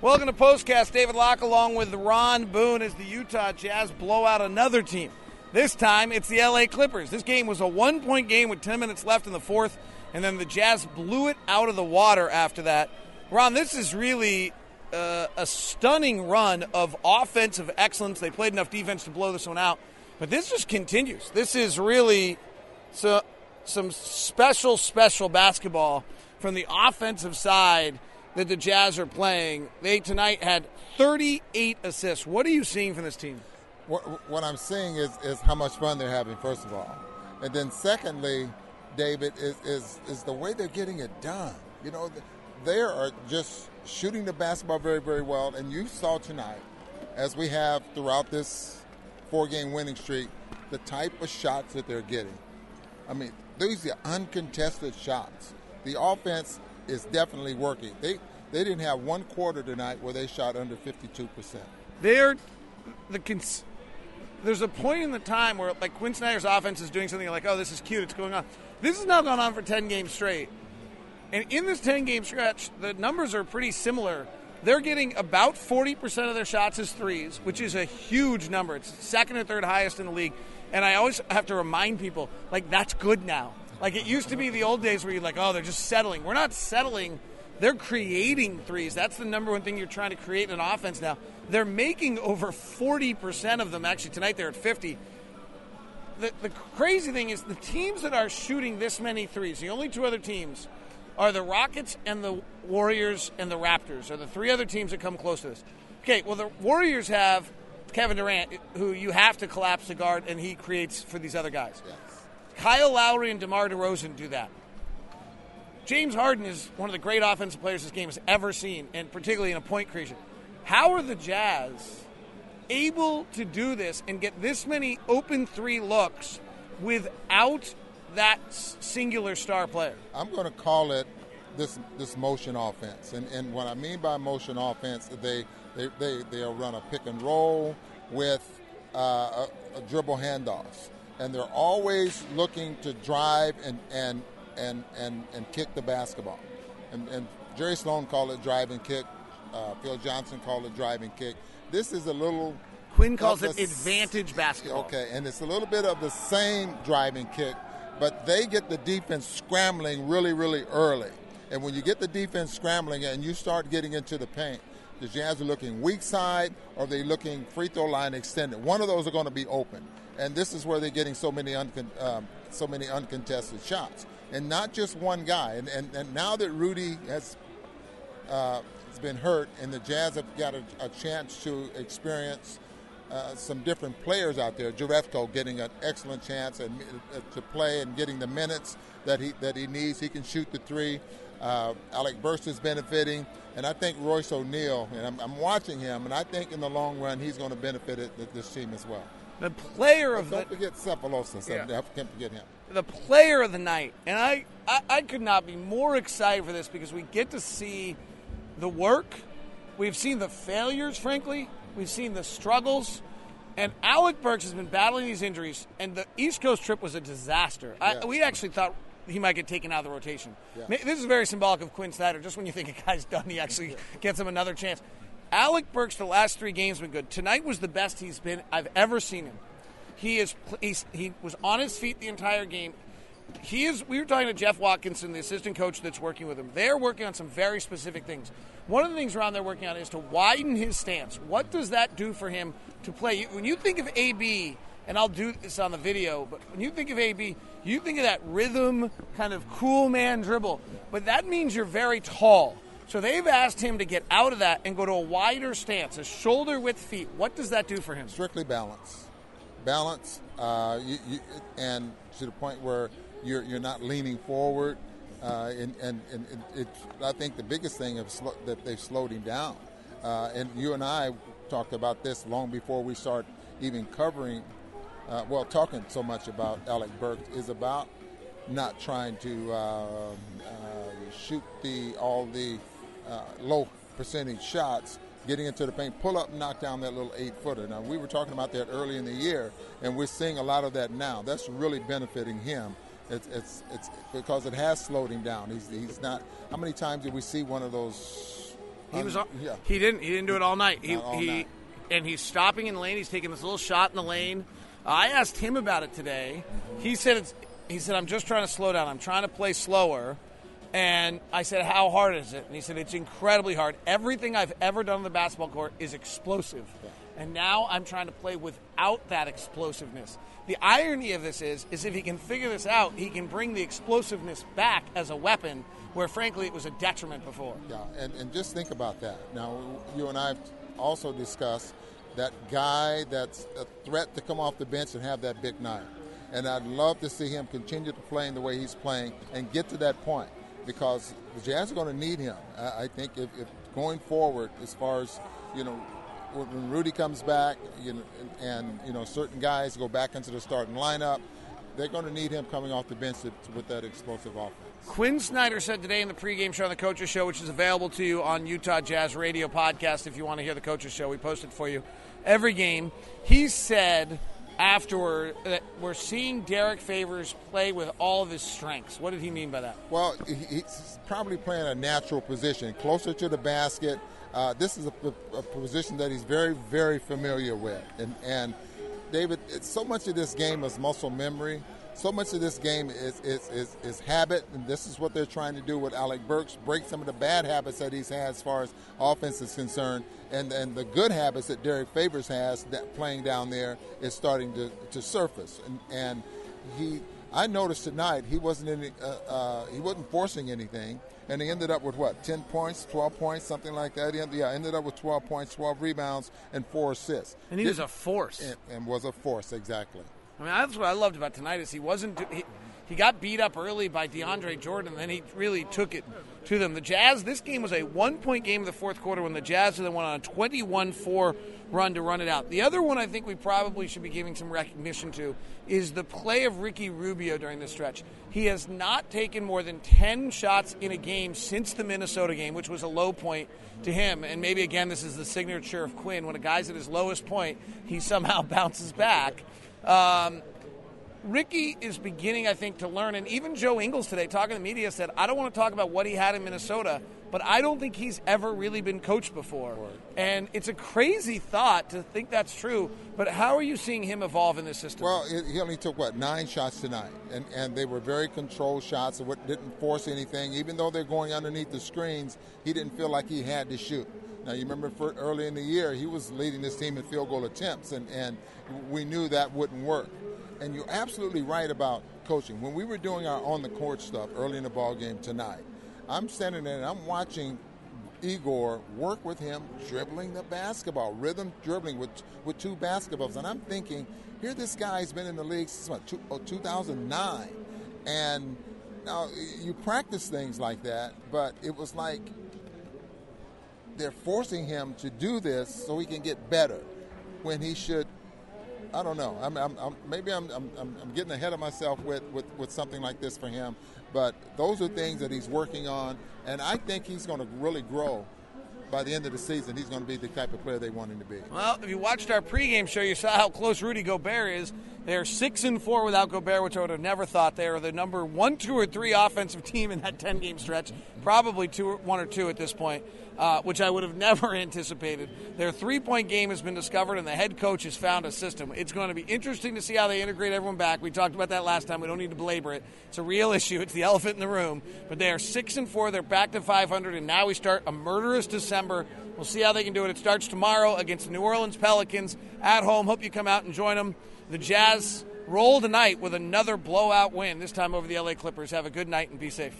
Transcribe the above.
Welcome to Postcast. David Locke along with Ron Boone as the Utah Jazz blow out another team. This time it's the LA Clippers. This game was a one point game with 10 minutes left in the fourth, and then the Jazz blew it out of the water after that. Ron, this is really uh, a stunning run of offensive excellence. They played enough defense to blow this one out, but this just continues. This is really so, some special, special basketball from the offensive side that the Jazz are playing. They tonight had 38 assists. What are you seeing from this team? What, what I'm seeing is, is how much fun they're having, first of all. And then, secondly, David, is, is, is the way they're getting it done. You know, they are just shooting the basketball very, very well. And you saw tonight, as we have throughout this four game winning streak, the type of shots that they're getting. I mean, these are uncontested shots. The offense is definitely working. They they didn't have one quarter tonight where they shot under 52%. They're the cons- there's a point in the time where like Quin Snyder's offense is doing something like, oh, this is cute, it's going on. This has now gone on for 10 games straight. And in this 10 game stretch, the numbers are pretty similar. They're getting about 40% of their shots as threes, which is a huge number. It's second or third highest in the league. And I always have to remind people, like, that's good now. Like, it used to be the old days where you're like, oh, they're just settling. We're not settling. They're creating threes. That's the number one thing you're trying to create in an offense now. They're making over 40% of them. Actually, tonight they're at 50. The, the crazy thing is the teams that are shooting this many threes, the only two other teams are the Rockets and the Warriors and the Raptors are the three other teams that come close to this. Okay, well, the Warriors have Kevin Durant, who you have to collapse the guard, and he creates for these other guys. Yes. Kyle Lowry and DeMar DeRozan do that. James Harden is one of the great offensive players this game has ever seen, and particularly in a point creation. How are the Jazz able to do this and get this many open three looks without that singular star player? I'm going to call it this this motion offense, and and what I mean by motion offense, they they they they'll run a pick and roll with uh, a, a dribble handoffs, and they're always looking to drive and and and and, and kick the basketball, and, and Jerry Sloan called it drive and kick. Uh, Phil Johnson called it drive and kick. This is a little Quin calls it advantage basketball. Okay, and it's a little bit of the same driving kick, but they get the defense scrambling really, really early. And when you get the defense scrambling and you start getting into the paint, the Jazz are looking weak side or they looking free throw line extended. One of those are going to be open, and this is where they're getting so many uncon- um, so many uncontested shots, and not just one guy. And and, and now that Rudy has uh, been hurt, and the Jazz have got a, a chance to experience. Uh, some different players out there. Jerebko getting an excellent chance and, uh, to play and getting the minutes that he that he needs. He can shoot the three. Uh, Alec Burks is benefiting, and I think Royce O'Neale. And I'm, I'm, watching him, and I think in the long run he's going to benefit it, this team as well. The player of don't the forget Sefolosha. Yeah. I can't forget him. The player of the night, and I, I I could not be more excited for this because we get to see the work. We've seen the failures, frankly. We've seen the struggles. And Alec Burks has been battling these injuries, and the East Coast trip was a disaster. Yeah. I, we actually thought he might get taken out of the rotation. Yeah. This is very symbolic of Quin Snyder. Just when you think a guy's done, he actually gets him another chance. Alec Burks, the last three games, been good. Tonight was the best he's been I've ever seen him. He is he was on his feet the entire game. He is. We were talking to Jeff Watkinson, the assistant coach that's working with him. They're working on some very specific things. One of the things around they're working on is to widen his stance. What does that do for him to play? When you think of AB, and I'll do this on the video, but when you think of AB, you think of that rhythm, kind of cool man dribble. But that means you're very tall. So they've asked him to get out of that and go to a wider stance, a shoulder width feet. What does that do for him? Strictly balance. Balance, uh, you, you, and to the point where you're, you're not leaning forward. Uh, and and, and it, it, I think the biggest thing is that they've slowed him down. Uh, and you and I talked about this long before we start even covering, uh, well, talking so much about Alec Burks is about not trying to uh, shoot the all the uh, low percentage shots, getting into the paint, pull up, and knock down that little eight footer. Now we were talking about that early in the year, and we're seeing a lot of that now. That's really benefiting him. It's, it's, it's because it has slowed him down. He's, he's not. How many times did we see one of those He Um, was. yeah. He didn't. He didn't do it all night. He all he, night. and he's stopping in the lane. He's taking this little shot in the lane. I asked him about it today. He said it's. He said I'm just trying to slow down. I'm trying to play slower. And I said, How hard is it? And he said, It's incredibly hard. Everything I've ever done on the basketball court is explosive. And now I'm trying to play without that explosiveness. The irony of this is, is if he can figure this out, he can bring the explosiveness back as a weapon, where frankly it was a detriment before. Yeah, and, and just think about that. Now, you and I have also discussed that guy that's a threat to come off the bench and have that big night. And I'd love to see him continue to play in the way he's playing and get to that point because the Jazz are going to need him. I, I think if, if going forward, as far as, you know, when Rudy comes back, you know, and, you know certain guys go back into the starting lineup, they're going to need him coming off the bench to, with that explosive offense. Quin Snyder said today in the pregame show on the Coaches Show, which is available to you on Utah Jazz Radio podcast if you want to hear the Coaches Show. We post it for you every game. He said afterward that we're seeing Derrick Favors play with all of his strengths. What did he mean by that? Well, he's probably playing a natural position, closer to the basket. Uh, this is a, a position that he's very, very familiar with. And, and David, so much of this game is muscle memory. So much of this game is, is, is, is habit, and this is what they're trying to do with Alec Burks, break some of the bad habits that he's had as far as offense is concerned, and, and the good habits that Derrick Favors has that playing down there is starting to, to surface. And, and he I noticed tonight he wasn't any, uh, uh, he wasn't forcing anything, and he ended up with what, ten points, twelve points, something like that. He ended, yeah, ended up with twelve points, twelve rebounds, and four assists. And he was a force. and, and was a force exactly. I mean, that's what I loved about tonight is he wasn't he, he got beat up early by DeAndre Jordan, and then he really took it to them. The Jazz. This game was a one-point game in the fourth quarter when the Jazz then went on a 21-4 run to run it out. The other one I think we probably should be giving some recognition to is the play of Ricky Rubio during this stretch. He has not taken more than 10 shots in a game since the Minnesota game, which was a low point to him. And maybe again, this is the signature of Quin. When a guy's at his lowest point, he somehow bounces back. Um, Ricky is beginning, I think, to learn. And even Joe Ingles today, talking to the media, said, I don't want to talk about what he had in Minnesota, but I don't think he's ever really been coached before. And it's a crazy thought to think that's true, but how are you seeing him evolve in this system? Well, he only took what nine shots tonight, and and they were very controlled shots. and didn't force anything. Even though they're going underneath the screens, he didn't feel like he had to shoot. Now you remember for early in the year, he was leading this team in field goal attempts, and and we knew that wouldn't work. And you're absolutely right about coaching. When we were doing our on the court stuff early in the ball game tonight, I'm standing there and I'm watching Igor work with him dribbling the basketball, rhythm dribbling with with two basketballs, and I'm thinking, here this guy's been in the league since what, two, oh, 2009, and now you practice things like that, but it was like they're forcing him to do this so he can get better when he should I don't know. I'm, I'm, I'm, maybe I'm, I'm, I'm getting ahead of myself with, with, with something like this for him, but those are things that he's working on, and I think he's going to really grow. By the end of the season, he's going to be the type of player they want him to be. Well, if you watched our pregame show, you saw how close Rudy Gobert is. They're six and four without Gobert, which I would have never thought. They are the number one, two, or three offensive team in that ten-game stretch. Probably two, one or two at this point, uh, which I would have never anticipated. Their three-point game has been discovered, and the head coach has found a system. It's going to be interesting to see how they integrate everyone back. We talked about that last time. We don't need to belabor it. It's a real issue. It's the elephant in the room. But they are six and four. They're back to 500, and now we start a murderous December. We'll see how they can do it. It starts tomorrow against the New Orleans Pelicans at home. Hope you come out and join them. The Jazz roll tonight with another blowout win, this time over the LA Clippers. Have a good night and be safe.